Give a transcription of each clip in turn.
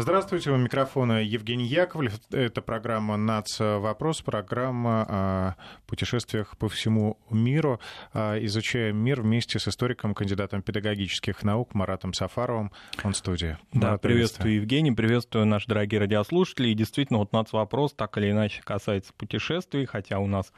Здравствуйте, у микрофона Евгений Яковлев. Это программа «Нац. Вопрос», программа о путешествиях по всему миру. А, изучаем мир вместе с историком, кандидатом педагогических наук Маратом Сафаровым. Он в студии. Да, Марат, приветствую, Евгений, приветствую наши дорогие радиослушатели. И действительно, вот «Нац. Вопрос» так или иначе касается путешествий, хотя у нас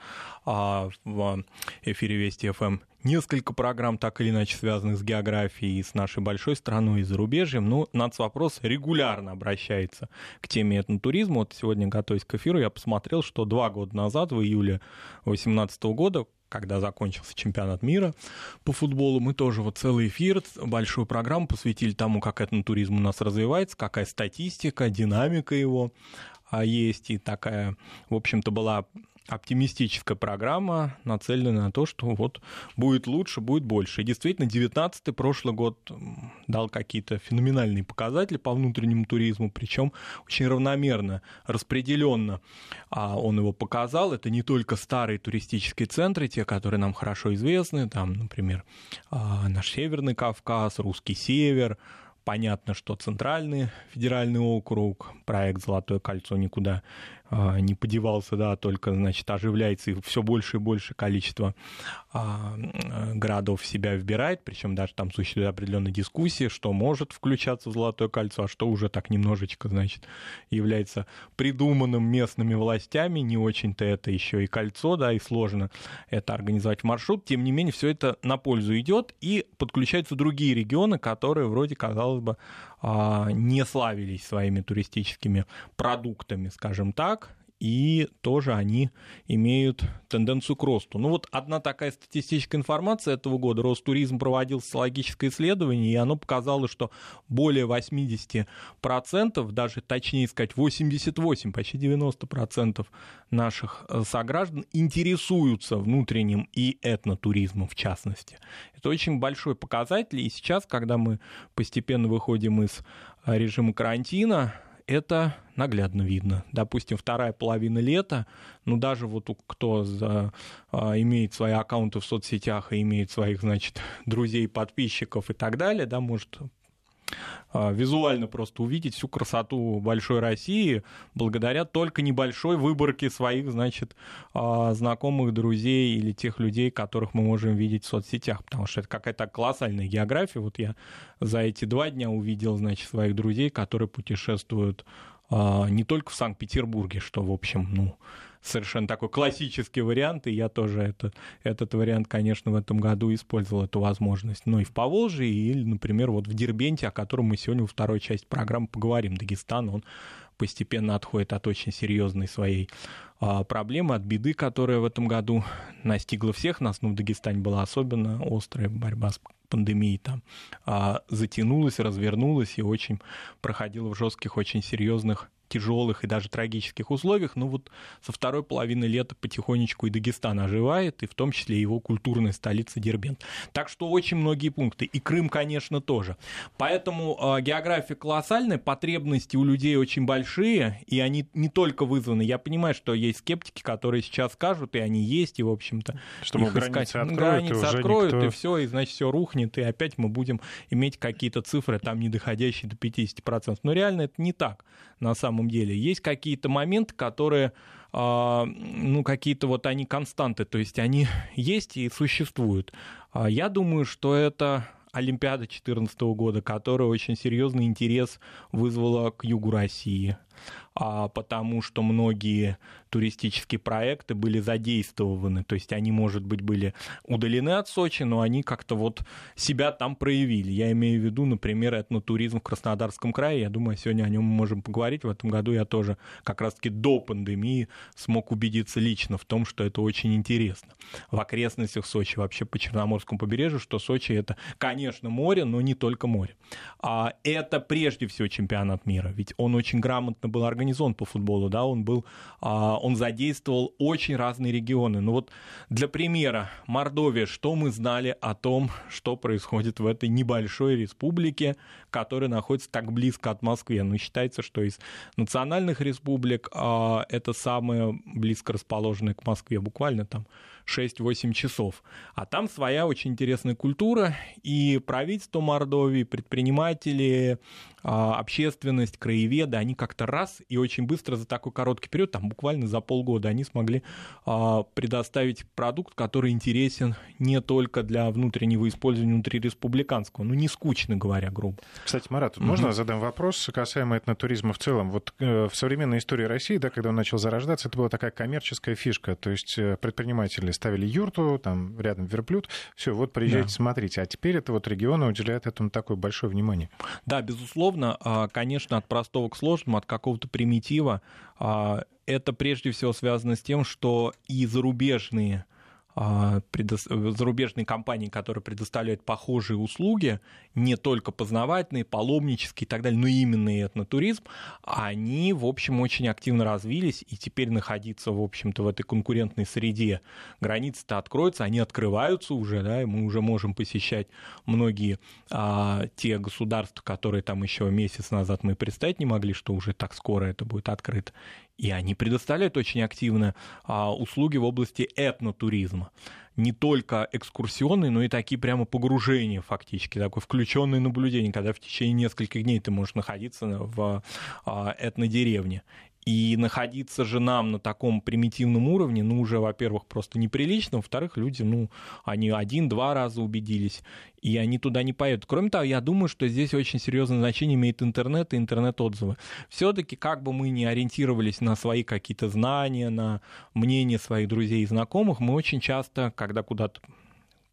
а, в эфире Вести ФМ несколько программ, так или иначе связанных с географией, с нашей большой страной и зарубежьем. Ну, вопрос регулярно обращается к теме этнотуризма. Вот сегодня, готовясь к эфиру, я посмотрел, что два года назад, в июле 2018 года, когда закончился чемпионат мира по футболу, мы тоже вот целый эфир, большую программу посвятили тому, как этнотуризм у нас развивается, какая статистика, динамика его а есть, и такая, в общем-то, была оптимистическая программа, нацеленная на то, что вот будет лучше, будет больше. И действительно, 19-й прошлый год дал какие-то феноменальные показатели по внутреннему туризму, причем очень равномерно, распределенно а он его показал. Это не только старые туристические центры, те, которые нам хорошо известны, там, например, а, наш Северный Кавказ, Русский Север, Понятно, что Центральный федеральный округ, проект «Золотое кольцо» никуда а, не подевался, да, только, значит, оживляется и все больше и больше количество а, городов в себя вбирает, причем даже там существует определенная дискуссия, что может включаться в Золотое кольцо, а что уже так немножечко, значит, является придуманным местными властями, не очень-то это еще и кольцо, да, и сложно это организовать в маршрут, тем не менее, все это на пользу идет, и подключаются другие регионы, которые вроде, казалось бы, а, не славились своими туристическими продуктами, скажем так, и тоже они имеют тенденцию к росту. Ну вот одна такая статистическая информация этого года. Ростуризм проводил социологическое исследование, и оно показало, что более 80%, даже точнее сказать 88, почти 90% наших э, сограждан интересуются внутренним и этнотуризмом в частности. Это очень большой показатель, и сейчас, когда мы постепенно выходим из э, режима карантина, это наглядно видно. Допустим, вторая половина лета, ну даже вот кто за, а, имеет свои аккаунты в соцсетях и имеет своих, значит, друзей, подписчиков и так далее, да, может визуально просто увидеть всю красоту большой России благодаря только небольшой выборке своих, значит, а, знакомых, друзей или тех людей, которых мы можем видеть в соцсетях, потому что это какая-то колоссальная география. Вот я за эти два дня увидел, значит, своих друзей, которые путешествуют а, не только в Санкт-Петербурге, что, в общем, ну, совершенно такой классический вариант, и я тоже это, этот вариант, конечно, в этом году использовал эту возможность. Но и в Поволжье, или, например, вот в Дербенте, о котором мы сегодня во второй части программы поговорим. Дагестан, он постепенно отходит от очень серьезной своей а, проблемы, от беды, которая в этом году настигла всех нас, но в Дагестане была особенно острая борьба с пандемией там а, затянулась, развернулась и очень проходила в жестких, очень серьезных тяжелых и даже трагических условиях, но вот со второй половины лета потихонечку и Дагестан оживает, и в том числе его культурная столица Дербент. Так что очень многие пункты, и Крым, конечно, тоже. Поэтому э, география колоссальная, потребности у людей очень большие, и они не только вызваны, я понимаю, что есть скептики, которые сейчас скажут, и они есть, и, в общем-то, что их границы искать. откроют, границы и откроют, никто... и все, и значит, все рухнет, и опять мы будем иметь какие-то цифры, там, не доходящие до 50%. Но реально это не так на самом деле. Есть какие-то моменты, которые а, ну, какие-то вот они константы, то есть они есть и существуют. А, я думаю, что это Олимпиада 2014 года, которая очень серьезный интерес вызвала к югу России, а потому что многие туристические проекты были задействованы, то есть они, может быть, были удалены от Сочи, но они как-то вот себя там проявили. Я имею в виду, например, этнотуризм в Краснодарском крае, я думаю, сегодня о нем мы можем поговорить. В этом году я тоже как раз-таки до пандемии смог убедиться лично в том, что это очень интересно. В окрестностях Сочи, вообще по Черноморскому побережью, что Сочи это, конечно, море, но не только море. А это прежде всего чемпионат мира, ведь он очень грамотно был организован по футболу, да, он был а, он задействовал очень разные регионы. Ну вот для примера, Мордовия, что мы знали о том, что происходит в этой небольшой республике, которая находится так близко от Москвы. Ну, считается, что из национальных республик а, это самая близко расположенная к Москве, буквально там 6-8 часов. А там своя очень интересная культура, и правительство Мордовии, предприниматели, а, общественность, краеведы, они как-то раз и очень быстро за такой короткий период, там буквально за полгода, они смогли а, предоставить продукт, который интересен не только для внутреннего использования внутриреспубликанского, ну не скучно говоря, грубо. Кстати, Марат, угу. можно задам вопрос касаемо этнотуризма в целом? Вот э, в современной истории России, да, когда он начал зарождаться, это была такая коммерческая фишка, то есть э, предприниматели ставили юрту, там рядом верблюд, все, вот приезжайте, да. смотрите, а теперь это вот регионы уделяют этому такое большое внимание. Да, безусловно безусловно, а, конечно, от простого к сложному, от какого-то примитива, а, это прежде всего связано с тем, что и зарубежные а, зарубежные компании, которые предоставляют похожие услуги, не только познавательные, паломнические и так далее, но именно и этнотуризм, они, в общем, очень активно развились, и теперь находиться, в общем-то, в этой конкурентной среде, границы-то откроются, они открываются уже, да, и мы уже можем посещать многие а, те государства, которые там еще месяц назад мы представить не могли, что уже так скоро это будет открыто. И они предоставляют очень активно а, услуги в области этнотуризма. Не только экскурсионные, но и такие прямо погружения фактически, такое включенное наблюдение, когда в течение нескольких дней ты можешь находиться в а, этнодеревне. И находиться же нам на таком примитивном уровне, ну, уже, во-первых, просто неприлично, во-вторых, люди, ну, они один-два раза убедились, и они туда не поедут. Кроме того, я думаю, что здесь очень серьезное значение имеет интернет и интернет-отзывы. Все-таки, как бы мы ни ориентировались на свои какие-то знания, на мнение своих друзей и знакомых, мы очень часто, когда куда-то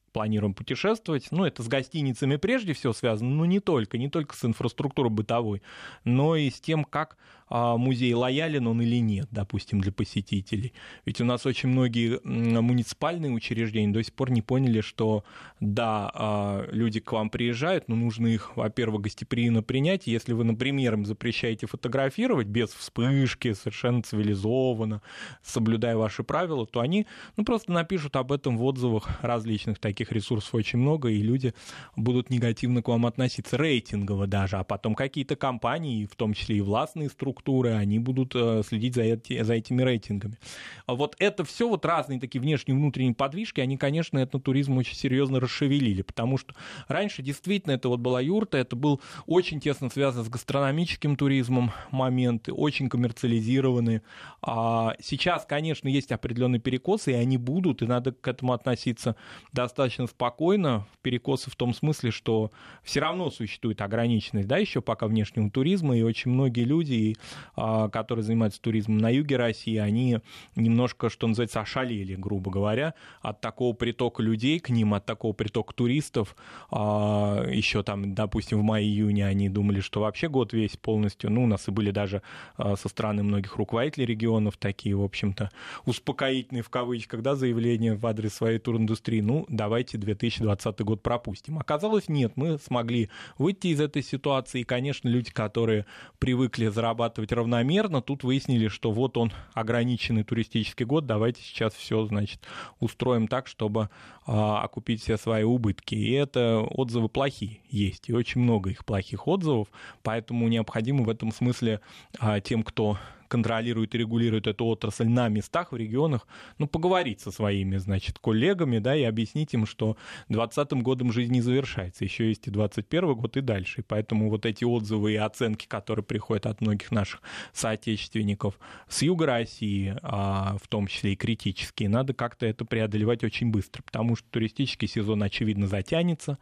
планируем путешествовать. Ну, это с гостиницами прежде всего связано, но не только, не только с инфраструктурой бытовой, но и с тем, как музей лоялен он или нет, допустим, для посетителей. Ведь у нас очень многие муниципальные учреждения до сих пор не поняли, что да, а, люди к вам приезжают, но нужно их, во-первых, гостеприимно принять. Если вы, например, им запрещаете фотографировать без вспышки, совершенно цивилизованно, соблюдая ваши правила, то они ну, просто напишут об этом в отзывах различных таких ресурсов очень много, и люди будут негативно к вам относиться, рейтингово даже, а потом какие-то компании, в том числе и властные структуры, структуры, они будут э, следить за, эти, за этими рейтингами. А вот это все вот разные такие внешние и внутренние подвижки, они, конечно, этнотуризм очень серьезно расшевелили, потому что раньше действительно это вот была юрта, это был очень тесно связан с гастрономическим туризмом моменты, очень коммерциализированные. А сейчас, конечно, есть определенные перекосы, и они будут, и надо к этому относиться достаточно спокойно. Перекосы в том смысле, что все равно существует ограниченность, да, еще пока внешнего туризма, и очень многие люди, и которые занимаются туризмом на юге России, они немножко, что называется, ошалели, грубо говоря, от такого притока людей к ним, от такого притока туристов. А, Еще там, допустим, в мае-июне они думали, что вообще год весь полностью, ну, у нас и были даже а, со стороны многих руководителей регионов такие, в общем-то, успокоительные в кавычках, да, заявления в адрес своей туриндустрии, ну, давайте 2020 год пропустим. Оказалось, нет, мы смогли выйти из этой ситуации, и, конечно, люди, которые привыкли зарабатывать зарабатывать равномерно. Тут выяснили, что вот он ограниченный туристический год, давайте сейчас все, значит, устроим так, чтобы а, окупить все свои убытки. И это отзывы плохие есть, и очень много их плохих отзывов, поэтому необходимо в этом смысле а, тем, кто контролирует и регулирует эту отрасль на местах, в регионах, ну, поговорить со своими, значит, коллегами, да, и объяснить им, что 2020 годом жизнь не завершается, еще есть и 2021 год и дальше. И поэтому вот эти отзывы и оценки, которые приходят от многих наших соотечественников с юга России, а, в том числе и критические, надо как-то это преодолевать очень быстро, потому что туристический сезон, очевидно, затянется,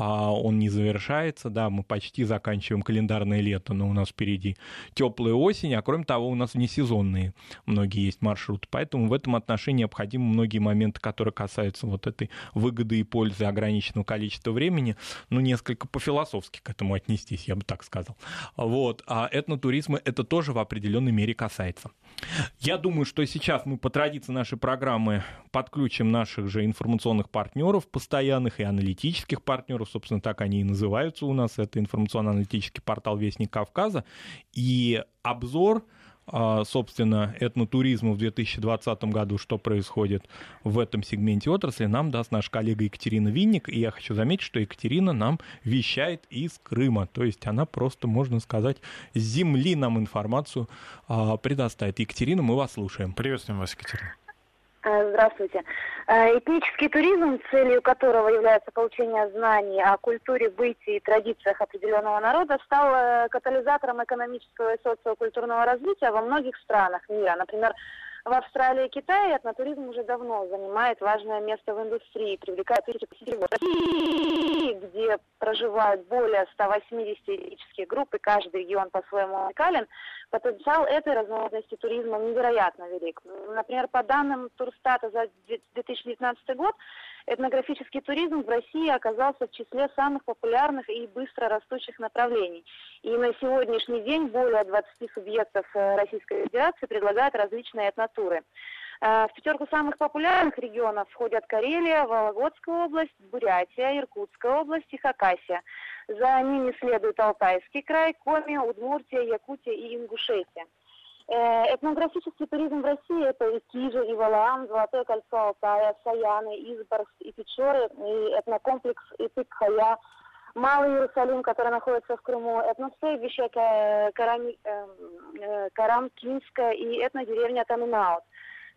а он не завершается, да, мы почти заканчиваем календарное лето, но у нас впереди теплая осень, а кроме того, у нас внесезонные многие есть маршруты, поэтому в этом отношении необходимы многие моменты, которые касаются вот этой выгоды и пользы ограниченного количества времени, ну, несколько по-философски к этому отнестись, я бы так сказал. Вот, а этнотуризма это тоже в определенной мере касается. Я думаю, что сейчас мы по традиции нашей программы подключим наших же информационных партнеров, постоянных и аналитических партнеров, собственно, так они и называются у нас, это информационно-аналитический портал «Вестник Кавказа», и обзор собственно, этнотуризму в 2020 году, что происходит в этом сегменте отрасли, нам даст наш коллега Екатерина Винник. И я хочу заметить, что Екатерина нам вещает из Крыма. То есть она просто, можно сказать, с земли нам информацию а, предоставит. Екатерина, мы вас слушаем. Приветствуем вас, Екатерина. Э, здравствуйте. Этнический туризм, целью которого является получение знаний о культуре, бытии и традициях определенного народа, стал э, катализатором экономического и социокультурного развития во многих странах мира. Например, в Австралии и Китае этнотуризм уже давно занимает важное место в индустрии, привлекает тысячи посетителей. В России, где проживают более 180 этнических групп, и каждый регион по-своему уникален, потенциал этой разновидности туризма невероятно велик. Например, по данным Турстата за 2019 год, этнографический туризм в России оказался в числе самых популярных и быстро растущих направлений. И на сегодняшний день более 20 субъектов э, Российской Федерации предлагают различные этнотуры. Э, в пятерку самых популярных регионов входят Карелия, Вологодская область, Бурятия, Иркутская область и Хакасия. За ними следует Алтайский край, Коми, Удмуртия, Якутия и Ингушетия. Э, этнографический туризм в России – это и Кижа, и Валаам, Золотое кольцо Алтая, Саяны, Изборск и Печоры, и этнокомплекс Итык-Хая, Малый Иерусалим, который находится в Крыму, этностойбище Карам, э, Карамкинская и этнодеревня Таминаут.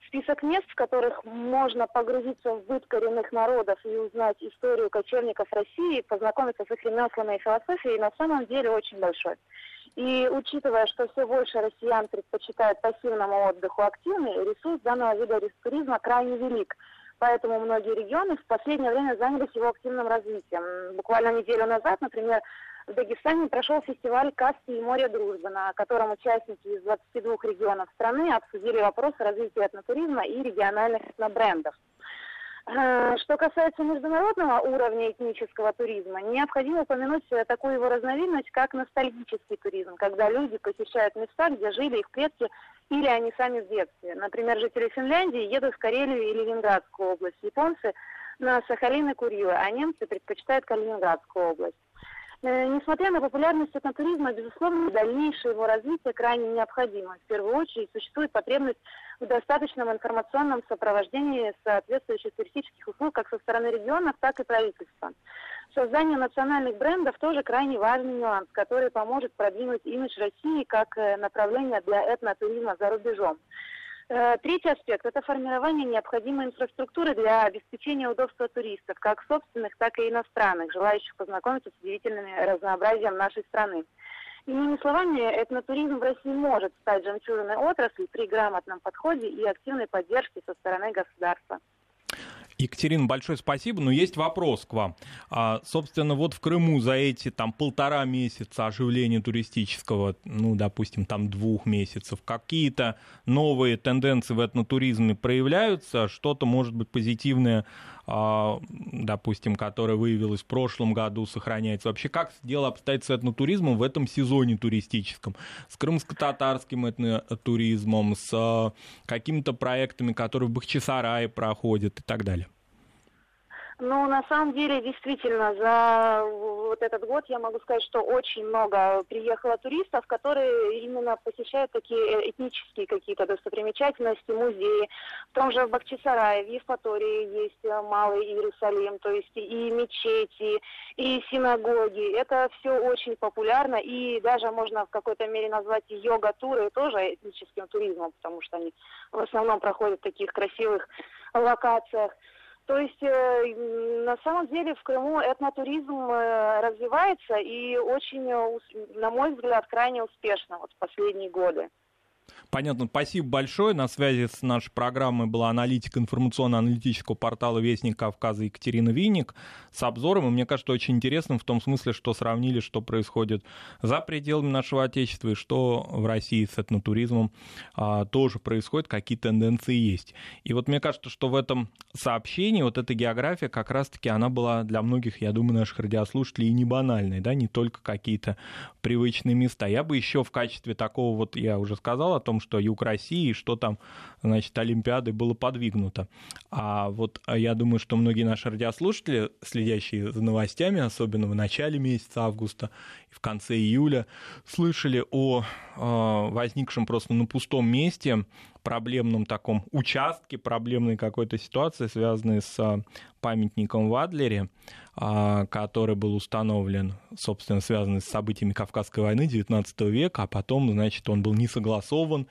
Список мест, в которых можно погрузиться в быт коренных народов и узнать историю кочевников России, познакомиться с их ремеслами и философией, на самом деле очень большой. И учитывая, что все больше россиян предпочитают пассивному отдыху активный, ресурс данного вида туризма крайне велик. Поэтому многие регионы в последнее время занялись его активным развитием. Буквально неделю назад, например, в Дагестане прошел фестиваль «Каспий и море дружбы», на котором участники из 22 регионов страны обсудили вопросы развития этнотуризма и региональных этнобрендов. Э, что касается международного уровня этнического туризма, необходимо упомянуть такую его разновидность, как ностальгический туризм, когда люди посещают места, где жили их предки или они сами в детстве. Например, жители Финляндии едут в Карелию и Ленинградскую область, японцы на Сахалин и Курилы, а немцы предпочитают Калининградскую область. Э, несмотря на популярность этнотуризма, безусловно, дальнейшее его развитие крайне необходимо. В первую очередь существует потребность в достаточном информационном сопровождении соответствующих туристических услуг как со стороны регионов, так и правительства. Создание национальных брендов тоже крайне важный нюанс, который поможет продвинуть имидж России как э, направление для этнотуризма за рубежом. Э, третий аспект – это формирование необходимой инфраструктуры для обеспечения удобства туристов, как собственных, так и иностранных, желающих познакомиться с удивительным разнообразием нашей страны. Иными словами, этнотуризм в России может стать жемчужиной отрасли при грамотном подходе и активной поддержке со стороны государства. Екатерина, большое спасибо. Но есть вопрос к вам. А, собственно, вот в Крыму за эти там полтора месяца оживления туристического, ну, допустим, там двух месяцев, какие-то новые тенденции в этнотуризме проявляются? Что-то, может быть, позитивное а, допустим, которая выявилась в прошлом году, сохраняется. Вообще, как дело обстоит с этнотуризмом в этом сезоне туристическом? С крымско-татарским этнотуризмом, с а, какими-то проектами, которые в Бахчисарае проходят и так далее? Ну, на самом деле, действительно, за вот этот год я могу сказать, что очень много приехало туристов, которые именно посещают такие этнические какие-то достопримечательности, музеи. В том же в Бахчисарае, в Евпатории есть э, Малый Иерусалим, то есть и мечети, и синагоги. Это все очень популярно, и даже можно в какой-то мере назвать йога-туры тоже этническим туризмом, потому что они в основном проходят в таких красивых локациях. То есть э, на самом деле в Крыму этнотуризм э, развивается и очень, э, на мой взгляд, крайне успешно вот в последние годы. Понятно, спасибо большое. На связи с нашей программой была аналитик информационно-аналитического портала «Вестник Кавказа» Екатерина Винник с обзором. И мне кажется, очень интересным в том смысле, что сравнили, что происходит за пределами нашего Отечества и что в России с этнотуризмом а, тоже происходит, какие тенденции есть. И вот мне кажется, что в этом сообщении вот эта география как раз-таки она была для многих, я думаю, наших радиослушателей и не банальной, да, не только какие-то привычные места. Я бы еще в качестве такого вот, я уже сказал том, что юг России, что там, значит, Олимпиады было подвигнуто. А вот а я думаю, что многие наши радиослушатели, следящие за новостями, особенно в начале месяца августа и в конце июля, слышали о, о возникшем просто на пустом месте проблемном таком участке, проблемной какой-то ситуации, связанной с а, памятником в Адлере, а, который был установлен, собственно, связанный с событиями Кавказской войны XIX века, а потом, значит, он был не согласован,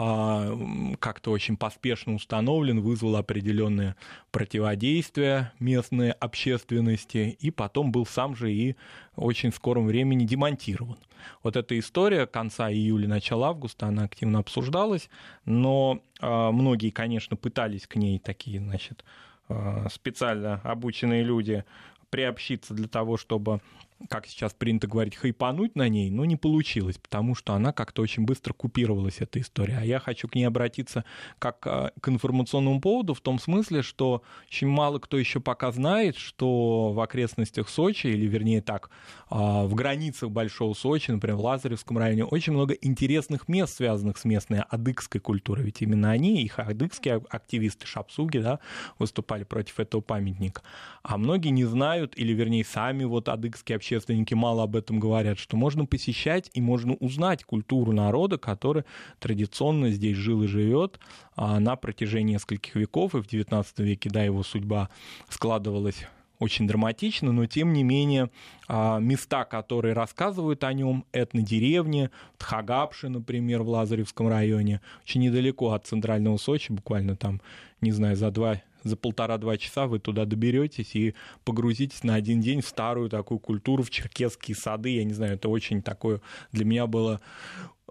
как-то очень поспешно установлен, вызвал определенное противодействие местной общественности, и потом был сам же и очень в скором времени демонтирован. Вот эта история конца июля, начала августа, она активно обсуждалась, но а, многие, конечно, пытались к ней такие, значит, а, специально обученные люди приобщиться для того, чтобы как сейчас принято говорить, хайпануть на ней, но не получилось, потому что она как-то очень быстро купировалась, эта история. А я хочу к ней обратиться как а, к информационному поводу в том смысле, что очень мало кто еще пока знает, что в окрестностях Сочи, или вернее так, а, в границах Большого Сочи, например, в Лазаревском районе, очень много интересных мест, связанных с местной адыгской культурой. Ведь именно они, их адыгские активисты, шапсуги, да, выступали против этого памятника. А многие не знают, или вернее сами вот адыгские общественники мало об этом говорят, что можно посещать и можно узнать культуру народа, который традиционно здесь жил и живет а на протяжении нескольких веков, и в XIX веке, да, его судьба складывалась очень драматично, но тем не менее а, места, которые рассказывают о нем, этнодеревни, Тхагапши, например, в Лазаревском районе, очень недалеко от центрального Сочи, буквально там, не знаю, за два за полтора-два часа вы туда доберетесь и погрузитесь на один день в старую такую культуру, в черкесские сады. Я не знаю, это очень такое для меня было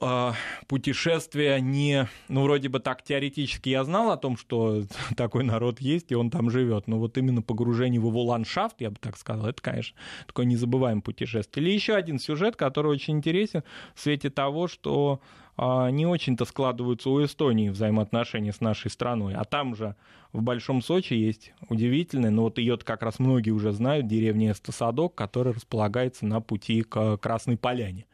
а, путешествие не, ну, вроде бы так теоретически я знал о том, что такой народ есть, и он там живет, но вот именно погружение в его ландшафт, я бы так сказал, это, конечно, такое незабываемое путешествие. Или еще один сюжет, который очень интересен в свете того, что не очень-то складываются у Эстонии взаимоотношения с нашей страной. А там же в Большом Сочи есть удивительная, но вот ее как раз многие уже знают, деревня Эстосадок, которая располагается на пути к Красной Поляне.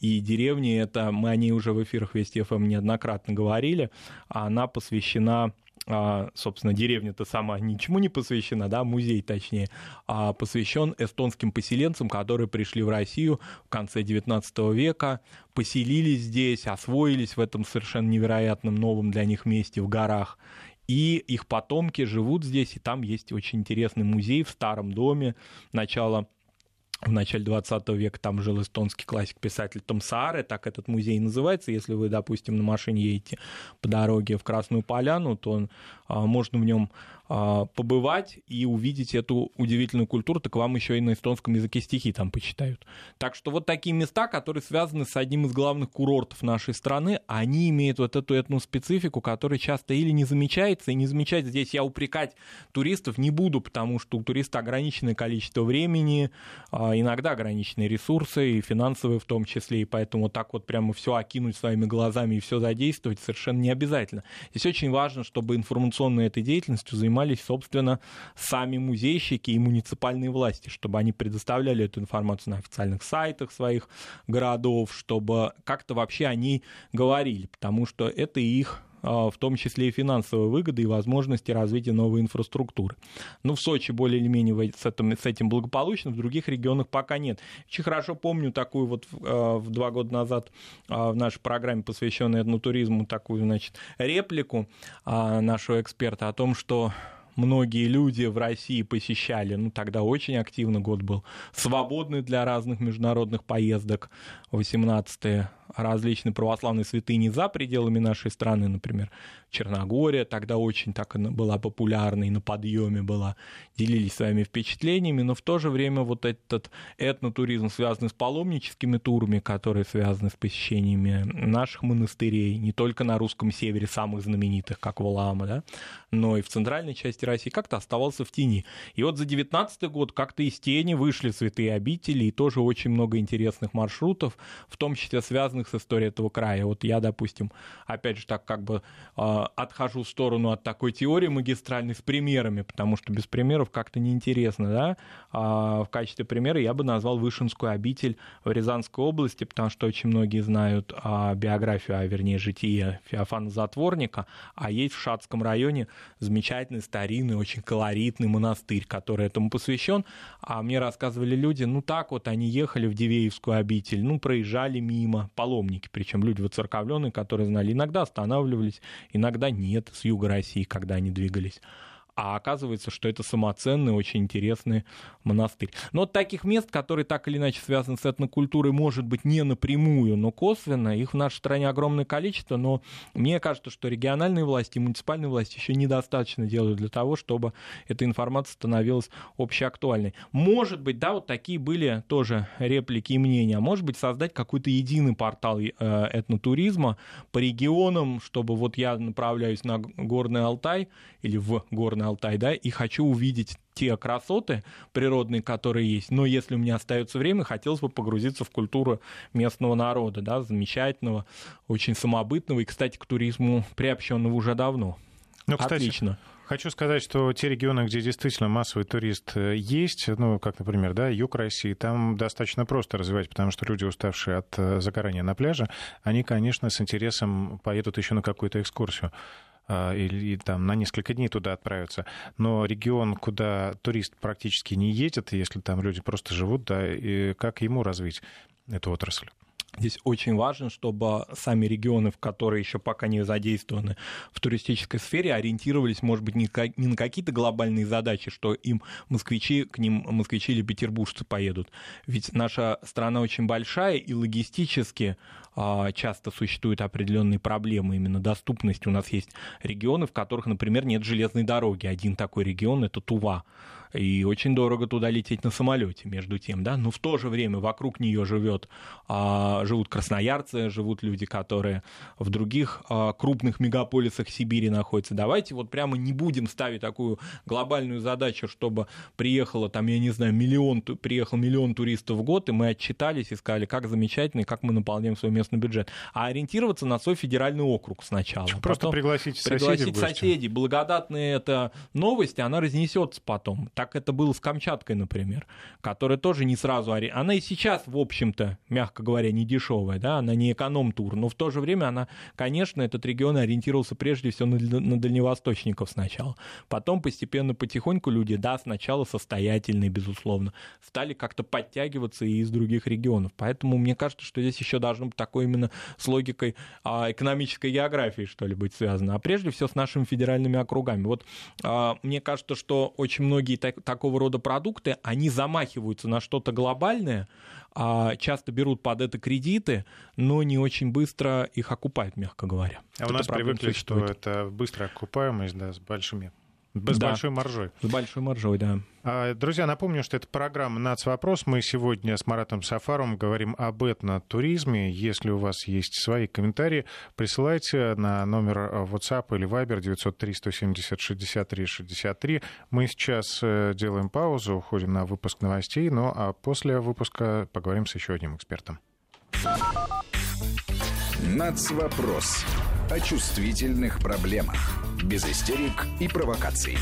И деревня это, мы о ней уже в эфирах Вести ФМ неоднократно говорили, а она посвящена а, собственно, деревня-то сама ничему не посвящена, да, музей точнее, а посвящен эстонским поселенцам, которые пришли в Россию в конце XIX века, поселились здесь, освоились в этом совершенно невероятном новом для них месте в горах, и их потомки живут здесь, и там есть очень интересный музей в старом доме. Начала в начале 20 века там жил эстонский классик-писатель Том Сааре, так этот музей называется. Если вы, допустим, на машине едете по дороге в Красную Поляну, то он, можно в нем а, побывать и увидеть эту удивительную культуру, так вам еще и на эстонском языке стихи там почитают. Так что вот такие места, которые связаны с одним из главных курортов нашей страны, они имеют вот эту этну специфику, которая часто или не замечается, и не замечать здесь я упрекать туристов не буду, потому что у туриста ограниченное количество времени, а, иногда ограниченные ресурсы, и финансовые в том числе, и поэтому вот так вот прямо все окинуть своими глазами и все задействовать совершенно не обязательно. Здесь очень важно, чтобы информационной этой деятельностью занимались собственно, сами музейщики и муниципальные власти, чтобы они предоставляли эту информацию на официальных сайтах своих городов, чтобы как-то вообще они говорили, потому что это их в том числе и финансовые выгоды и возможности развития новой инфраструктуры. Ну, в Сочи более или менее с этим, с этим благополучно, в других регионах пока нет. Очень хорошо помню такую вот а, в два года назад а, в нашей программе, посвященной этнотуризму, такую, значит, реплику нашего эксперта о том, что многие люди в России посещали, ну, тогда очень активно год был, свободный для разных международных поездок, 18-е, различные православные святыни за пределами нашей страны, например, Черногория тогда очень так была популярна и на подъеме была, делились своими впечатлениями, но в то же время вот этот этнотуризм, связанный с паломническими турами, которые связаны с посещениями наших монастырей, не только на русском севере, самых знаменитых, как Валаама, да, но и в центральной части России, как-то оставался в тени. И вот за 19 год как-то из тени вышли святые обители, и тоже очень много интересных маршрутов, в том числе связанных с историей этого края. Вот я, допустим, опять же так как бы а, отхожу в сторону от такой теории магистральной с примерами, потому что без примеров как-то неинтересно, да. А в качестве примера я бы назвал Вышинскую обитель в Рязанской области, потому что очень многие знают а, биографию, а вернее житие Феофана Затворника, а есть в Шацком районе замечательный, старинный, очень колоритный монастырь, который этому посвящен. А мне рассказывали люди, ну так вот они ехали в Дивеевскую обитель, ну проезжали мимо, паломники, причем люди воцерковленные, которые знали, иногда останавливались, иногда нет, с юга России, когда они двигались. А оказывается, что это самоценный, очень интересный монастырь. Но таких мест, которые так или иначе связаны с этнокультурой, может быть, не напрямую, но косвенно, их в нашей стране огромное количество, но мне кажется, что региональные власти и муниципальные власти еще недостаточно делают для того, чтобы эта информация становилась общеактуальной. Может быть, да, вот такие были тоже реплики и мнения, а может быть, создать какой-то единый портал э, этнотуризма по регионам, чтобы вот я направляюсь на Горный Алтай или в Горный Алтай, да, и хочу увидеть те красоты природные, которые есть. Но если у меня остается время, хотелось бы погрузиться в культуру местного народа, да, замечательного, очень самобытного и, кстати, к туризму приобщенного уже давно. Ну, кстати, Отлично. Хочу сказать, что те регионы, где действительно массовый турист э, есть, ну, как, например, да, юг России, там достаточно просто развивать, потому что люди, уставшие от э, загорания на пляже, они, конечно, с интересом поедут еще на какую-то экскурсию. А, или там на несколько дней туда отправиться. Но регион, куда турист практически не едет, если там люди просто живут, да, и как ему развить эту отрасль? Здесь очень важно, чтобы сами регионы, в которые еще пока не задействованы в туристической сфере, ориентировались, может быть, не на какие-то глобальные задачи, что им москвичи, к ним москвичи или петербуржцы поедут. Ведь наша страна очень большая, и логистически часто существуют определенные проблемы именно доступности. У нас есть регионы, в которых, например, нет железной дороги. Один такой регион — это Тува и очень дорого туда лететь на самолете, между тем, да, но в то же время вокруг нее живет, а, живут красноярцы, живут люди, которые в других а, крупных мегаполисах Сибири находятся. Давайте вот прямо не будем ставить такую глобальную задачу, чтобы приехало там, я не знаю, миллион, приехал миллион туристов в год, и мы отчитались и сказали, как замечательно, и как мы наполняем свой местный бюджет. А ориентироваться на свой федеральный округ сначала. Просто потом пригласить соседей. Пригласить соседей. Благодатная эта новость, она разнесется потом. Так это было с Камчаткой, например, которая тоже не сразу... Она и сейчас, в общем-то, мягко говоря, не дешевая, да, она не эконом-тур, но в то же время она, конечно, этот регион ориентировался прежде всего на, на дальневосточников сначала. Потом постепенно, потихоньку люди, да, сначала состоятельные, безусловно, стали как-то подтягиваться и из других регионов. Поэтому мне кажется, что здесь еще должно быть такое именно с логикой а, экономической географии, что ли, быть связано. А прежде всего с нашими федеральными округами. Вот а, мне кажется, что очень многие так, такого рода продукты, они замахиваются на что-то глобальное, а часто берут под это кредиты, но не очень быстро их окупают, мягко говоря. А у нас привыкли, существует. что это быстрая окупаемость да, с большими с да. большой маржой. С большой маржой, да. А, друзья, напомню, что это программа «Нацвопрос». Мы сегодня с Маратом Сафаром говорим об этнотуризме. Если у вас есть свои комментарии, присылайте на номер WhatsApp или Viber 903-170-63-63. Мы сейчас э, делаем паузу, уходим на выпуск новостей, ну а после выпуска поговорим с еще одним экспертом. «Нацвопрос» о чувствительных проблемах без истерик и провокаций.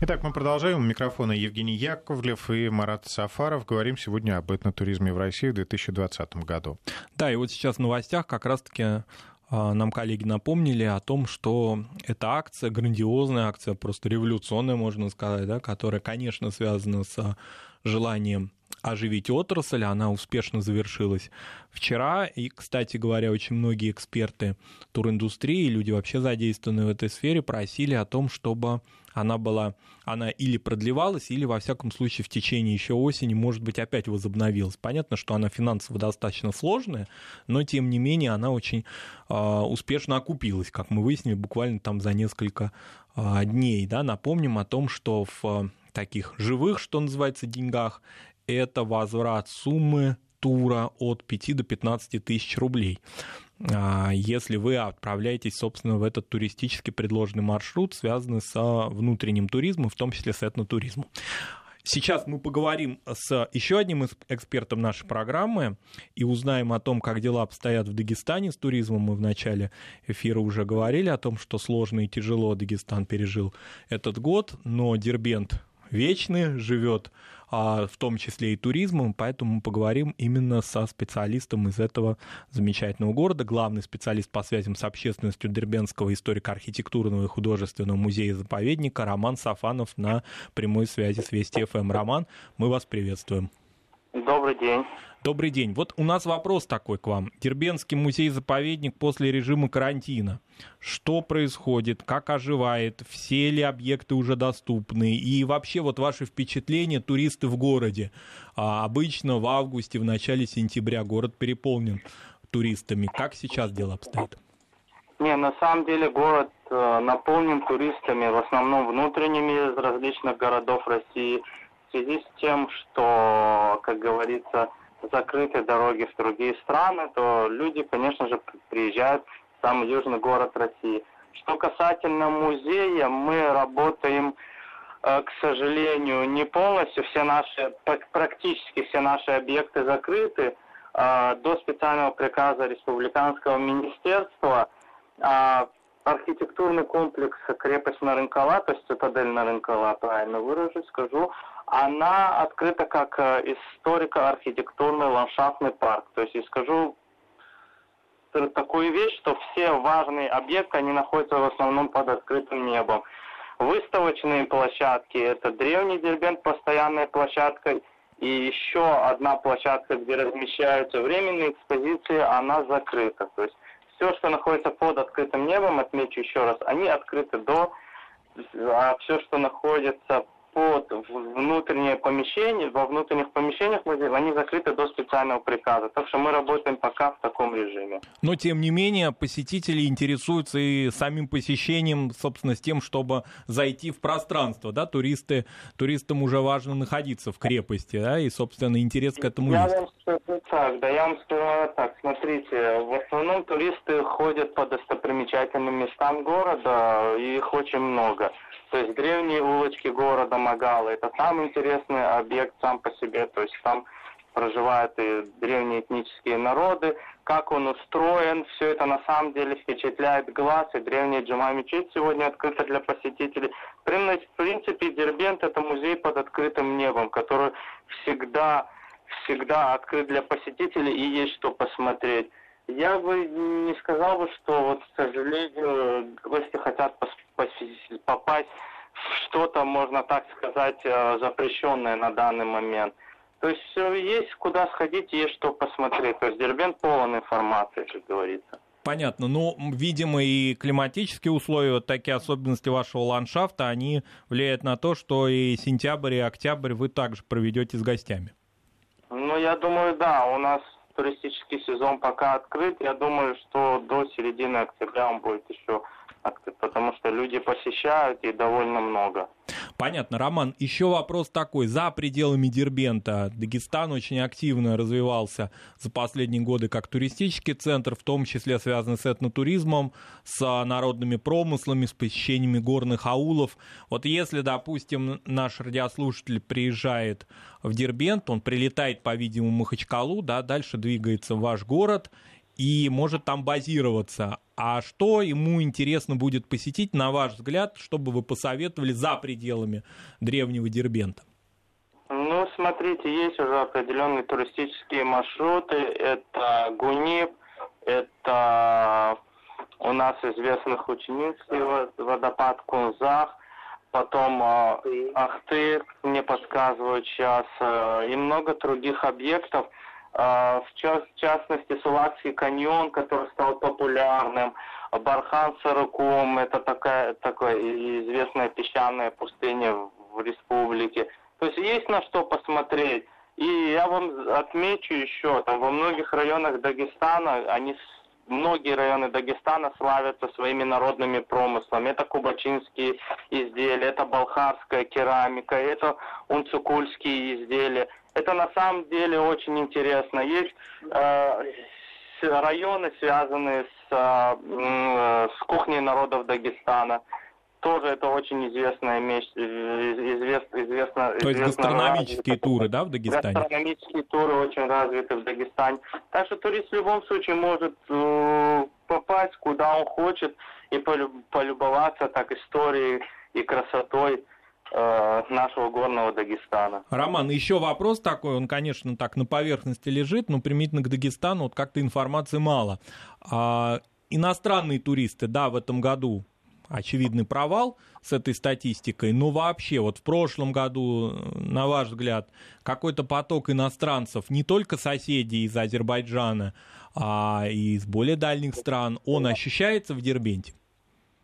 Итак, мы продолжаем. У микрофона Евгений Яковлев и Марат Сафаров. Говорим сегодня об этнотуризме в России в 2020 году. Да, и вот сейчас в новостях как раз-таки а, нам коллеги напомнили о том, что эта акция, грандиозная акция, просто революционная, можно сказать, да, которая, конечно, связана с желанием оживить отрасль, она успешно завершилась вчера. И, кстати говоря, очень многие эксперты туриндустрии, люди вообще задействованные в этой сфере, просили о том, чтобы она была, она или продлевалась, или, во всяком случае, в течение еще осени, может быть, опять возобновилась. Понятно, что она финансово достаточно сложная, но, тем не менее, она очень э, успешно окупилась, как мы выяснили, буквально там за несколько э, дней. Да? Напомним о том, что в таких живых, что называется, деньгах это возврат суммы тура от 5 до 15 тысяч рублей. А, если вы отправляетесь, собственно, в этот туристически предложенный маршрут, связанный с внутренним туризмом, в том числе с этнотуризмом. Сейчас мы поговорим с еще одним экспертом нашей программы и узнаем о том, как дела обстоят в Дагестане с туризмом. Мы в начале эфира уже говорили о том, что сложно и тяжело Дагестан пережил этот год, но Дербент вечный, живет в том числе и туризмом, поэтому мы поговорим именно со специалистом из этого замечательного города, главный специалист по связям с общественностью Дербенского историко-архитектурного и художественного музея-заповедника Роман Сафанов на прямой связи с Вести ФМ. Роман, мы вас приветствуем. Добрый день. Добрый день. Вот у нас вопрос такой к вам. Дербенский музей-заповедник после режима карантина. Что происходит? Как оживает? Все ли объекты уже доступны? И вообще вот ваши впечатления туристы в городе. А обычно в августе, в начале сентября город переполнен туристами. Как сейчас дело обстоит? Не, на самом деле город э, наполнен туристами, в основном внутренними из различных городов России, в связи с тем, что, как говорится, закрыты дороги в другие страны, то люди, конечно же, приезжают в самый южный город России. Что касательно музея, мы работаем, э, к сожалению, не полностью. Все наши, практически все наши объекты закрыты. Э, до специального приказа Республиканского министерства а архитектурный комплекс крепость Нарынкала, то есть цитадель Нарынкала, правильно выражусь, скажу, она открыта как э, историко-архитектурный ландшафтный парк. То есть я скажу такую вещь, что все важные объекты, они находятся в основном под открытым небом. Выставочные площадки, это древний Дербент, постоянная площадка, и еще одна площадка, где размещаются временные экспозиции, она закрыта. То есть все, что находится под открытым небом, отмечу еще раз, они открыты до, а все, что находится под внутренние помещения, во внутренних помещениях музея, они закрыты до специального приказа. Так что мы работаем пока в таком режиме. Но, тем не менее, посетители интересуются и самим посещением, собственно, с тем, чтобы зайти в пространство, да, туристы, туристам уже важно находиться в крепости, да, и, собственно, интерес к этому я есть. Вам скажу так, да, я вам скажу так, смотрите, в основном туристы ходят по достопримечательным местам города, их очень много. То есть древние улочки города Магала – это самый интересный объект сам по себе. То есть там проживают и древние этнические народы, как он устроен, все это на самом деле впечатляет глаз, и древняя Джума мечеть сегодня открыта для посетителей. В принципе, Дербент – это музей под открытым небом, который всегда, всегда открыт для посетителей и есть что посмотреть. Я бы не сказал бы, что вот, к сожалению, гости хотят попасть в что-то, можно так сказать, э, запрещенное на данный момент. То есть есть куда сходить, есть что посмотреть. То есть Дербент полон информации, как говорится. Понятно. Ну, видимо, и климатические условия, вот такие особенности вашего ландшафта, они влияют на то, что и сентябрь, и октябрь вы также проведете с гостями. Ну, я думаю, да. У нас туристический сезон пока открыт. Я думаю, что до середины октября он будет еще потому что люди посещают и довольно много. Понятно. Роман, еще вопрос такой. За пределами Дербента Дагестан очень активно развивался за последние годы как туристический центр, в том числе связанный с этнотуризмом, с народными промыслами, с посещениями горных аулов. Вот если, допустим, наш радиослушатель приезжает в Дербент, он прилетает, по-видимому, в Махачкалу, да, дальше двигается в ваш город и может там базироваться. А что ему интересно будет посетить, на ваш взгляд, чтобы вы посоветовали за пределами древнего Дербента? Ну, смотрите, есть уже определенные туристические маршруты. Это Гунип, это у нас известных ученицкий водопад Кунзах, потом Ахты, мне подсказывают сейчас, э, и много других объектов – в частности, Сулакский каньон, который стал популярным, Бархан Сараком, это такая, такая известная песчаная пустыня в республике. То есть есть на что посмотреть. И я вам отмечу еще, там во многих районах Дагестана, они многие районы Дагестана славятся своими народными промыслами. Это кубачинские изделия, это балхарская керамика, это унцукульские изделия. Это на самом деле очень интересно. Есть э, районы, связанные с, э, с кухней народов Дагестана. Тоже это очень известная вещь, извест, известно, То есть гастрономические туры, да, в Дагестане? Гастрономические туры очень развиты в Дагестане. Так что турист в любом случае может э, попасть куда он хочет и полюбоваться так историей и красотой Э, нашего горного Дагестана. Роман, еще вопрос такой, он, конечно, так на поверхности лежит, но примитивно к Дагестану вот как-то информации мало. А, иностранные туристы, да, в этом году очевидный провал с этой статистикой, но вообще вот в прошлом году, на ваш взгляд, какой-то поток иностранцев, не только соседей из Азербайджана, а и из более дальних стран, он ощущается в Дербенте?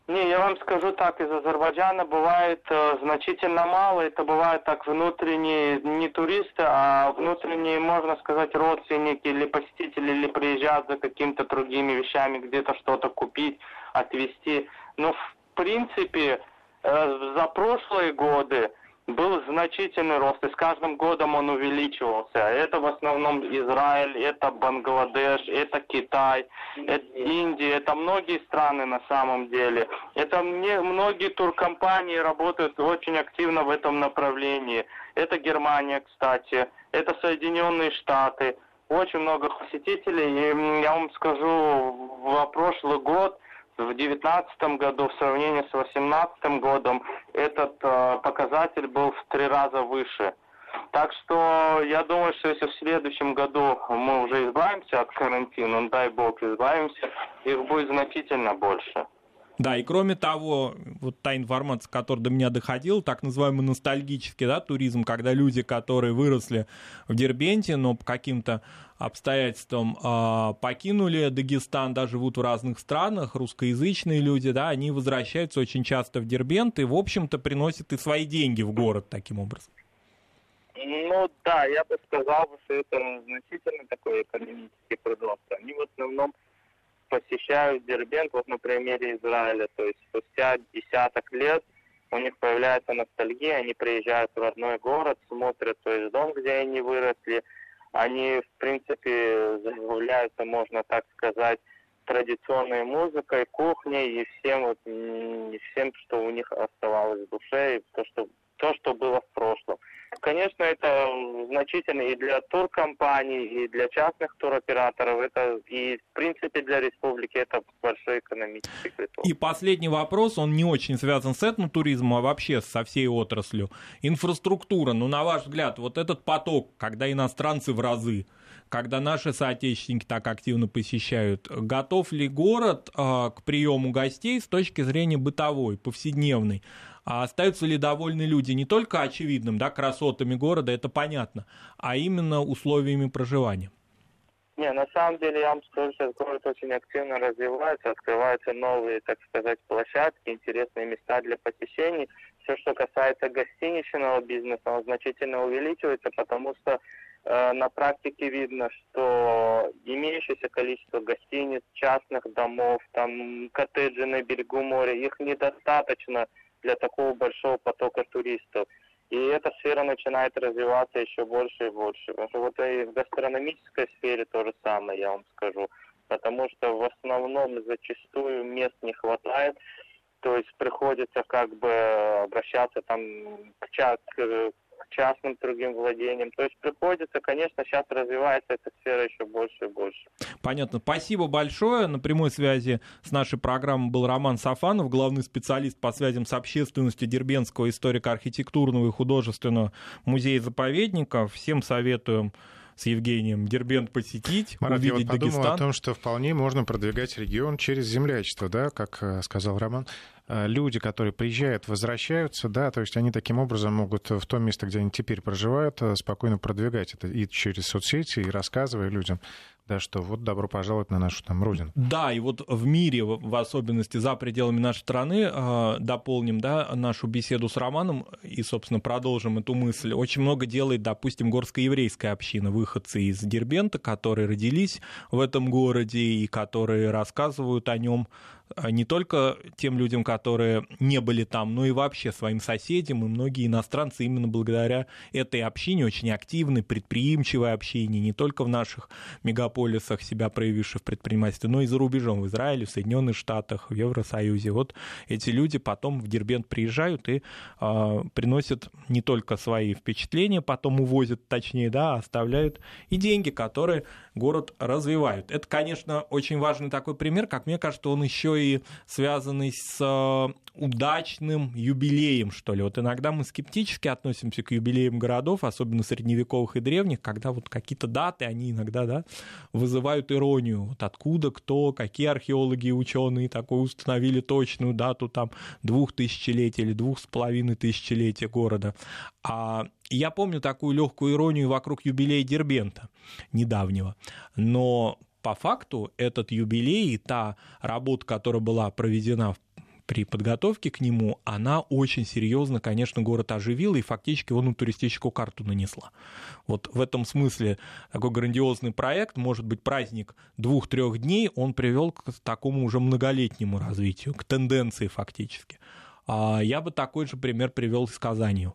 Не, я вам скажу так, из Азербайджана бывает э, значительно мало, это бывают так внутренние, не туристы, а внутренние, можно сказать, родственники или посетители, или приезжают за какими-то другими вещами, где-то что-то купить, отвезти. Но в принципе, э, за прошлые годы был значительный рост, и с каждым годом он увеличивался. Это в основном Израиль, это Бангладеш, это Китай, это Индия, это многие страны на самом деле. Это мне, многие туркомпании работают очень активно в этом направлении. Это Германия, кстати, это Соединенные Штаты. Очень много посетителей, и я вам скажу, в прошлый год в 2019 году в сравнении с 2018 годом этот э, показатель был в три раза выше. Так что я думаю, что если в следующем году мы уже избавимся от карантина, ну, дай бог избавимся, их будет значительно больше. Да, и кроме того, вот та информация, которая до меня доходила, так называемый ностальгический да, туризм, когда люди, которые выросли в Дербенте, но по каким-то обстоятельствам э, покинули Дагестан, да, живут в разных странах, русскоязычные люди, да, они возвращаются очень часто в Дербент и, в общем-то, приносят и свои деньги в город таким образом. Ну да, я бы сказал, что это значительно такой экономический прирост. Они в основном посещают Дербент, вот на примере Израиля, то есть спустя десяток лет у них появляется ностальгия, они приезжают в родной город, смотрят, то есть дом, где они выросли, они, в принципе, забавляются, можно так сказать, традиционной музыкой, кухней и всем, вот, всем, что у них оставалось в душе, и то, что, то, что было в прошлом. Конечно, это значительно и для туркомпаний, и для частных туроператоров, это и, в принципе, для республики это большой экономический приток. И последний вопрос, он не очень связан с этнотуризмом, а вообще со всей отраслью. Инфраструктура, ну, на ваш взгляд, вот этот поток, когда иностранцы в разы, когда наши соотечественники так активно посещают, готов ли город э, к приему гостей с точки зрения бытовой, повседневной? А остаются ли довольны люди не только очевидным, да, красотами города, это понятно, а именно условиями проживания? Не, на самом деле, я вам скажу, сейчас город очень активно развивается, открываются новые, так сказать, площадки, интересные места для посещений. Все, что касается гостиничного бизнеса, он значительно увеличивается, потому что э, на практике видно, что имеющееся количество гостиниц, частных домов, там коттеджи на берегу моря, их недостаточно для такого большого потока туристов. И эта сфера начинает развиваться еще больше и больше. Вот и в гастрономической сфере то же самое, я вам скажу. Потому что в основном зачастую мест не хватает. То есть приходится как бы обращаться там к, к, частным другим владением. То есть приходится, конечно, сейчас развивается эта сфера еще больше и больше. Понятно. Спасибо большое. На прямой связи с нашей программой был Роман Сафанов, главный специалист по связям с общественностью Дербенского историко-архитектурного и художественного музея-заповедника. Всем советуем с Евгением Дербент посетить, Марат, увидеть я вот подумал Дагестан. о том, что вполне можно продвигать регион через землячество, да, как э, сказал Роман. Э, люди, которые приезжают, возвращаются, да, то есть они таким образом могут в том месте, где они теперь проживают, э, спокойно продвигать это и через соцсети, и рассказывая людям, да, что вот добро пожаловать на нашу там родину. Да, и вот в мире, в особенности за пределами нашей страны, э, дополним, да, нашу беседу с Романом и, собственно, продолжим эту мысль. Очень много делает, допустим, горско-еврейская община, выходцы из Дербента, которые родились в этом городе и которые рассказывают о нем а не только тем людям, которые не были там, но и вообще своим соседям, и многие иностранцы именно благодаря этой общине, очень активной, предприимчивой общине, не только в наших мегаполисах себя проявивших в предпринимательстве, но и за рубежом, в Израиле, в Соединенных Штатах, в Евросоюзе. Вот эти люди потом в Дербент приезжают и э, приносят не только свои впечатления, потом увозят, точнее, да, а оставляют и деньги, которые город развивают. Это, конечно, очень важный такой пример, как мне кажется, он еще и связанный с э, удачным юбилеем, что ли. Вот иногда мы скептически относимся к юбилеям городов, особенно средневековых и древних, когда вот какие-то даты, они иногда да, вызывают иронию. Вот откуда, кто, какие археологи и ученые такой установили точную дату там двух тысячелетий или двух с половиной тысячелетия города. А я помню такую легкую иронию вокруг юбилея Дербента недавнего. Но по факту этот юбилей и та работа, которая была проведена при подготовке к нему, она очень серьезно, конечно, город оживила и фактически он туристическую карту нанесла. Вот в этом смысле такой грандиозный проект, может быть, праздник двух-трех дней, он привел к такому уже многолетнему развитию, к тенденции фактически. А я бы такой же пример привел с Казанью.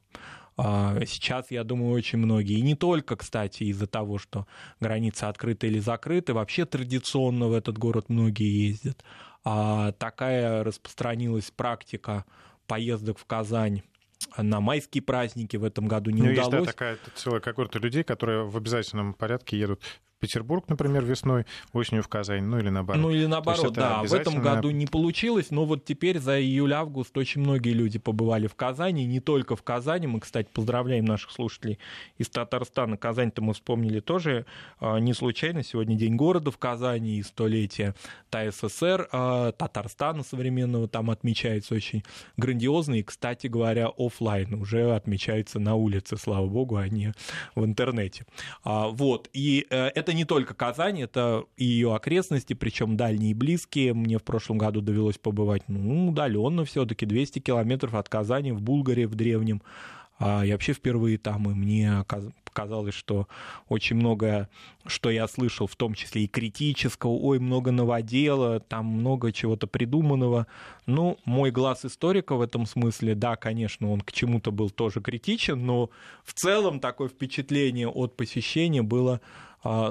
А, сейчас, я думаю, очень многие, и не только, кстати, из-за того, что границы открыты или закрыты, вообще традиционно в этот город многие ездят. А такая распространилась практика поездок в Казань на майские праздники в этом году не ну, удалось. Есть да, такая целая когорта людей, которые в обязательном порядке едут Петербург, например, весной, осенью в Казань, ну или наоборот. Ну или наоборот, да. В этом году не получилось, но вот теперь за июль-август очень многие люди побывали в Казани, не только в Казани. Мы, кстати, поздравляем наших слушателей из Татарстана. Казань-то мы вспомнили тоже а, не случайно. Сегодня День города в Казани и столетие ТССР, а, Татарстана современного там отмечается очень грандиозно. И, кстати говоря, офлайн уже отмечается на улице, слава богу, а не в интернете. А, вот. И э, это это не только Казань, это и ее окрестности, причем дальние и близкие. Мне в прошлом году довелось побывать, ну, удаленно все-таки, 200 километров от Казани, в Булгаре, в древнем. А я вообще впервые там, и мне показалось, что очень многое, что я слышал, в том числе и критического, ой, много новодела, там много чего-то придуманного. Ну, мой глаз историка в этом смысле, да, конечно, он к чему-то был тоже критичен, но в целом такое впечатление от посещения было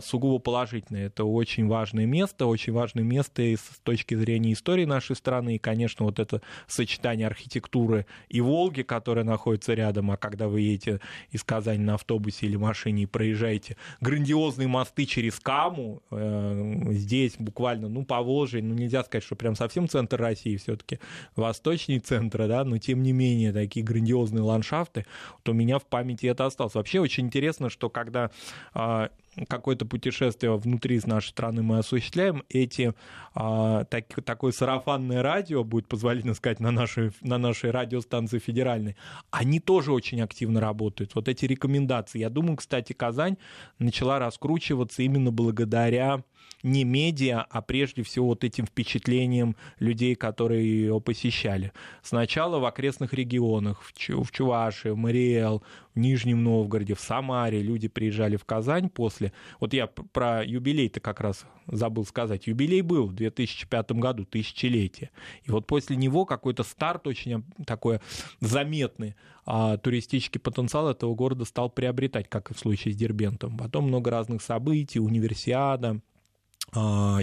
сугубо положительное. Это очень важное место, очень важное место и с точки зрения истории нашей страны. И, конечно, вот это сочетание архитектуры и Волги, которая находится рядом, а когда вы едете из Казани на автобусе или машине и проезжаете грандиозные мосты через Каму, э, здесь буквально, ну, по Волжье, ну, нельзя сказать, что прям совсем центр России, все таки восточнее центра, да, но тем не менее такие грандиозные ландшафты, вот у меня в памяти это осталось. Вообще очень интересно, что когда а, какое-то путешествие внутри нашей страны мы осуществляем, эти, а, так, такое сарафанное радио, будет позволительно сказать, на нашей, на нашей радиостанции федеральной, они тоже очень активно работают. Вот эти рекомендации. Я думаю, кстати, Казань начала раскручиваться именно благодаря не медиа, а прежде всего вот этим впечатлением людей, которые ее посещали. Сначала в окрестных регионах, в, Чу в Чувашии, в Мариэл, в Нижнем Новгороде, в Самаре люди приезжали в Казань после... Вот я про юбилей-то как раз забыл сказать. Юбилей был в 2005 году, тысячелетие. И вот после него какой-то старт очень такой заметный а туристический потенциал этого города стал приобретать, как и в случае с Дербентом. Потом много разных событий, универсиада,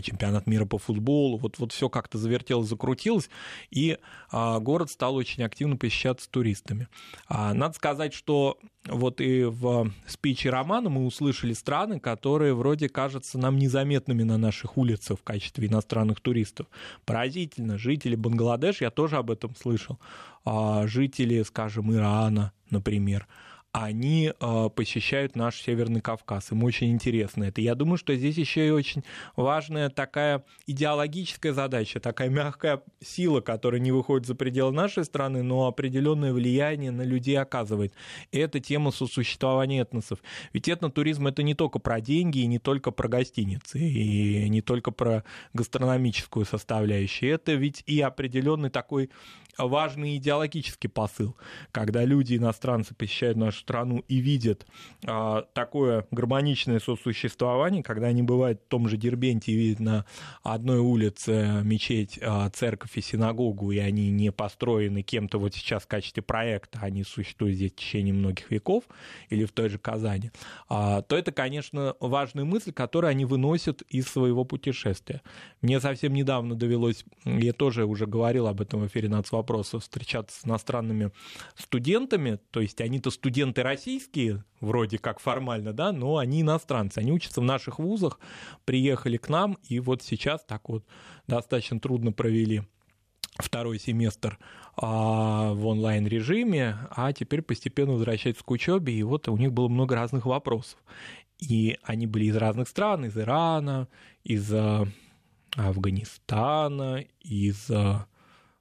чемпионат мира по футболу, вот, вот все как-то завертелось, закрутилось, и а, город стал очень активно посещаться туристами. А, надо сказать, что вот и в спиче романа мы услышали страны, которые вроде кажутся нам незаметными на наших улицах в качестве иностранных туристов. Поразительно, жители Бангладеш, я тоже об этом слышал, а, жители, скажем, Ирана, например, они э, посещают наш Северный Кавказ. Им очень интересно это. Я думаю, что здесь еще и очень важная такая идеологическая задача, такая мягкая сила, которая не выходит за пределы нашей страны, но определенное влияние на людей оказывает. И это тема сосуществования этносов. Ведь этнотуризм это не только про деньги, и не только про гостиницы, и не только про гастрономическую составляющую. Это ведь и определенный такой важный идеологический посыл, когда люди, иностранцы, посещают нашу страну и видят а, такое гармоничное сосуществование, когда они бывают в том же Дербенте и видят на одной улице мечеть, а, церковь и синагогу, и они не построены кем-то вот сейчас в качестве проекта, они существуют здесь в течение многих веков, или в той же Казани, а, то это, конечно, важная мысль, которую они выносят из своего путешествия. Мне совсем недавно довелось, я тоже уже говорил об этом в эфире «Нацвопрос», вопроса встречаться с иностранными студентами, то есть они-то студенты российские, вроде как формально, да, но они иностранцы, они учатся в наших вузах, приехали к нам, и вот сейчас так вот достаточно трудно провели второй семестр а, в онлайн-режиме, а теперь постепенно возвращаются к учебе, и вот у них было много разных вопросов. И они были из разных стран, из Ирана, из а, Афганистана, из а,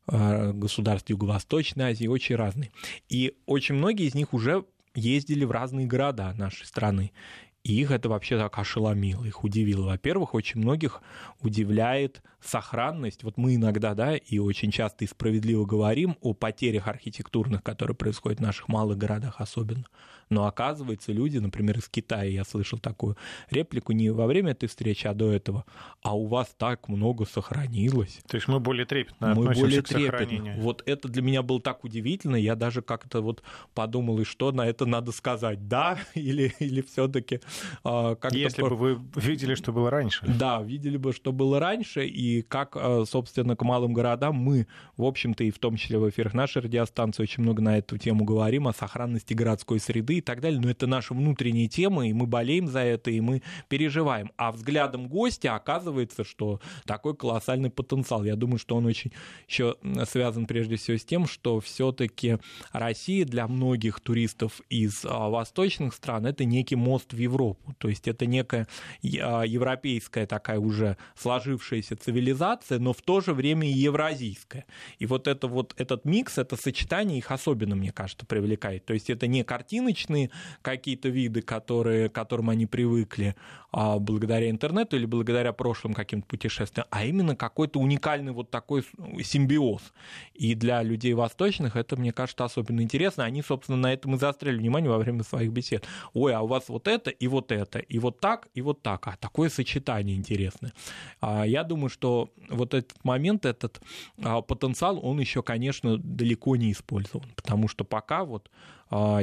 государств Юго-Восточной Азии, очень разные. И очень многие из них уже ездили в разные города нашей страны. И их это вообще так ошеломило, их удивило. Во-первых, очень многих удивляет сохранность. Вот мы иногда, да, и очень часто и справедливо говорим о потерях архитектурных, которые происходят в наших малых городах особенно. Но оказывается, люди, например, из Китая, я слышал такую реплику не во время этой встречи, а до этого, а у вас так много сохранилось. То есть мы более трепетно мы более к трепетно. Вот это для меня было так удивительно, я даже как-то вот подумал, и что на это надо сказать, да или, или все таки а, Если бы вы видели, что было раньше. Да, видели бы, что было раньше, и как, а, собственно, к малым городам мы, в общем-то, и в том числе в эфирах нашей радиостанции очень много на эту тему говорим, о сохранности городской среды и так далее, но это наша внутренняя тема, и мы болеем за это, и мы переживаем. А взглядом гостя оказывается, что такой колоссальный потенциал. Я думаю, что он очень еще связан прежде всего с тем, что все-таки Россия для многих туристов из а, восточных стран это некий мост в Европу. То есть это некая а, европейская такая уже сложившаяся цивилизация, но в то же время и евразийская. И вот, это вот этот микс, это сочетание их особенно, мне кажется, привлекает. То есть это не картиночный необычные какие-то виды, которые, к которым они привыкли а, благодаря интернету или благодаря прошлым каким-то путешествиям, а именно какой-то уникальный вот такой симбиоз. И для людей восточных это, мне кажется, особенно интересно. Они, собственно, на этом и заостряли внимание во время своих бесед. Ой, а у вас вот это и вот это, и вот так, и вот так. А такое сочетание интересное. А, я думаю, что вот этот момент, этот а, потенциал, он еще, конечно, далеко не использован, потому что пока вот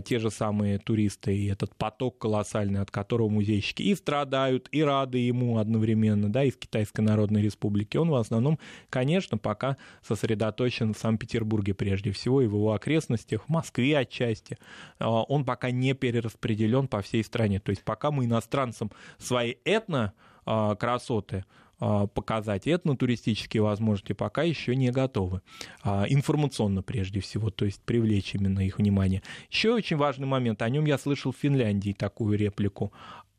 те же самые туристы и этот поток колоссальный, от которого музейщики и страдают, и рады ему одновременно, да, из Китайской Народной Республики, он в основном, конечно, пока сосредоточен в Санкт-Петербурге прежде всего и в его окрестностях, в Москве отчасти. А, он пока не перераспределен по всей стране. То есть пока мы иностранцам свои этно а, красоты а, показать этнотуристические возможности, пока еще не готовы. А, информационно прежде всего, то есть привлечь именно их внимание. Еще очень важный момент, о нем я слышал в Финляндии такую реплику.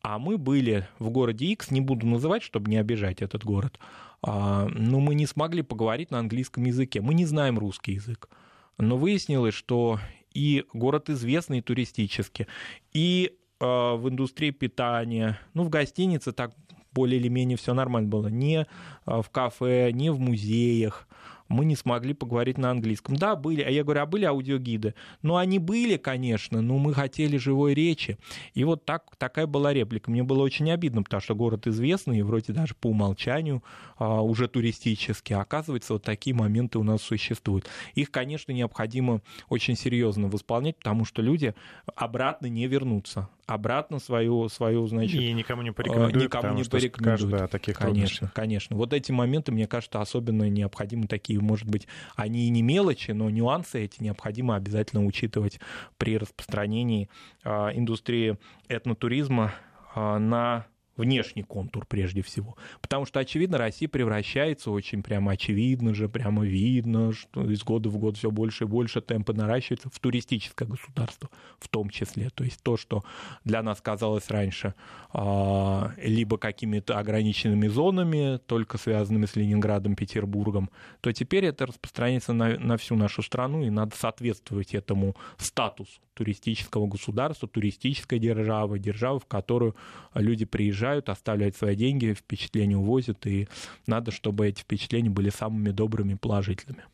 А мы были в городе X, не буду называть, чтобы не обижать этот город, а, но мы не смогли поговорить на английском языке. Мы не знаем русский язык. Но выяснилось, что и город известный туристически, и в индустрии питания, ну, в гостинице так более или менее все нормально было. Не а, в кафе, не в музеях, мы не смогли поговорить на английском. Да, были, а я говорю, а были аудиогиды? Ну, они были, конечно, но мы хотели живой речи. И вот так, такая была реплика. Мне было очень обидно, потому что город известный, и вроде даже по умолчанию а, уже туристический. А оказывается, вот такие моменты у нас существуют. Их, конечно, необходимо очень серьезно восполнять, потому что люди обратно не вернутся обратно свою, свою значит... И никому не порекомендуют, никому не порекомендуют. Да, таких конечно, трудностях. конечно. Вот эти моменты, мне кажется, особенно необходимы такие, может быть, они и не мелочи, но нюансы эти необходимо обязательно учитывать при распространении а, индустрии этнотуризма а, на внешний контур прежде всего. Потому что, очевидно, Россия превращается очень прямо очевидно же, прямо видно, что из года в год все больше и больше темпы наращиваются в туристическое государство в том числе. То есть то, что для нас казалось раньше а, либо какими-то ограниченными зонами, только связанными с Ленинградом, Петербургом, то теперь это распространяется на, на всю нашу страну, и надо соответствовать этому статусу туристического государства, туристической державы, державы, в которую люди приезжают, оставляют свои деньги, впечатления увозят, и надо, чтобы эти впечатления были самыми добрыми положительными.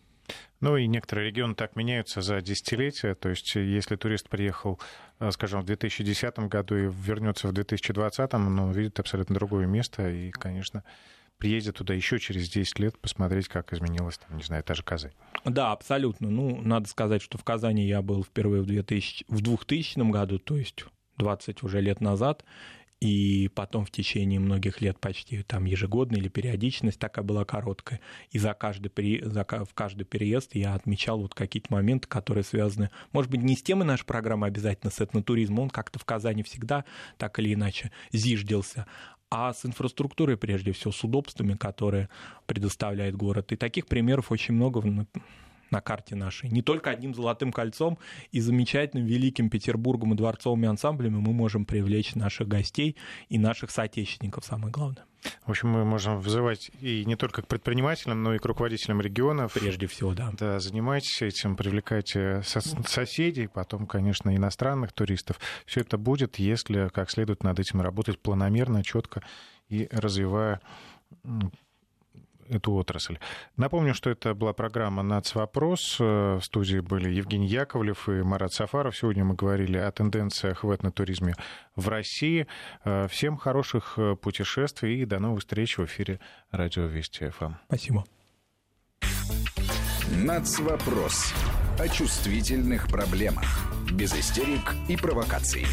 Ну и некоторые регионы так меняются за десятилетия. То есть если турист приехал, э, скажем, в 2010 году и вернется в 2020, но увидит абсолютно другое место. И, конечно, приедет туда еще через 10 лет посмотреть, как изменилась, там, не знаю, та же Казань. Да, абсолютно. Ну, надо сказать, что в Казани я был впервые в, 2000, в 2000 году, то есть 20 уже лет назад, и потом в течение многих лет почти там ежегодно или периодичность такая была короткая. И за каждый, при... за... в каждый переезд я отмечал вот какие-то моменты, которые связаны, может быть, не с темой нашей программы обязательно, с этнотуризмом, он как-то в Казани всегда так или иначе зиждился, а с инфраструктурой прежде всего, с удобствами, которые предоставляет город. И таких примеров очень много на карте нашей. Не только одним золотым кольцом и замечательным великим Петербургом и дворцовыми ансамблями мы можем привлечь наших гостей и наших соотечественников, самое главное. В общем, мы можем вызывать и не только к предпринимателям, но и к руководителям регионов. Прежде всего, да. Да, занимайтесь этим, привлекайте соседей, потом, конечно, иностранных туристов. Все это будет, если как следует над этим работать планомерно, четко и развивая эту отрасль. Напомню, что это была программа «Нацвопрос». В студии были Евгений Яковлев и Марат Сафаров. Сегодня мы говорили о тенденциях в этнотуризме в России. Всем хороших путешествий и до новых встреч в эфире Радио Вести ФМ. Спасибо. «Нацвопрос» о чувствительных проблемах. Без истерик и провокаций.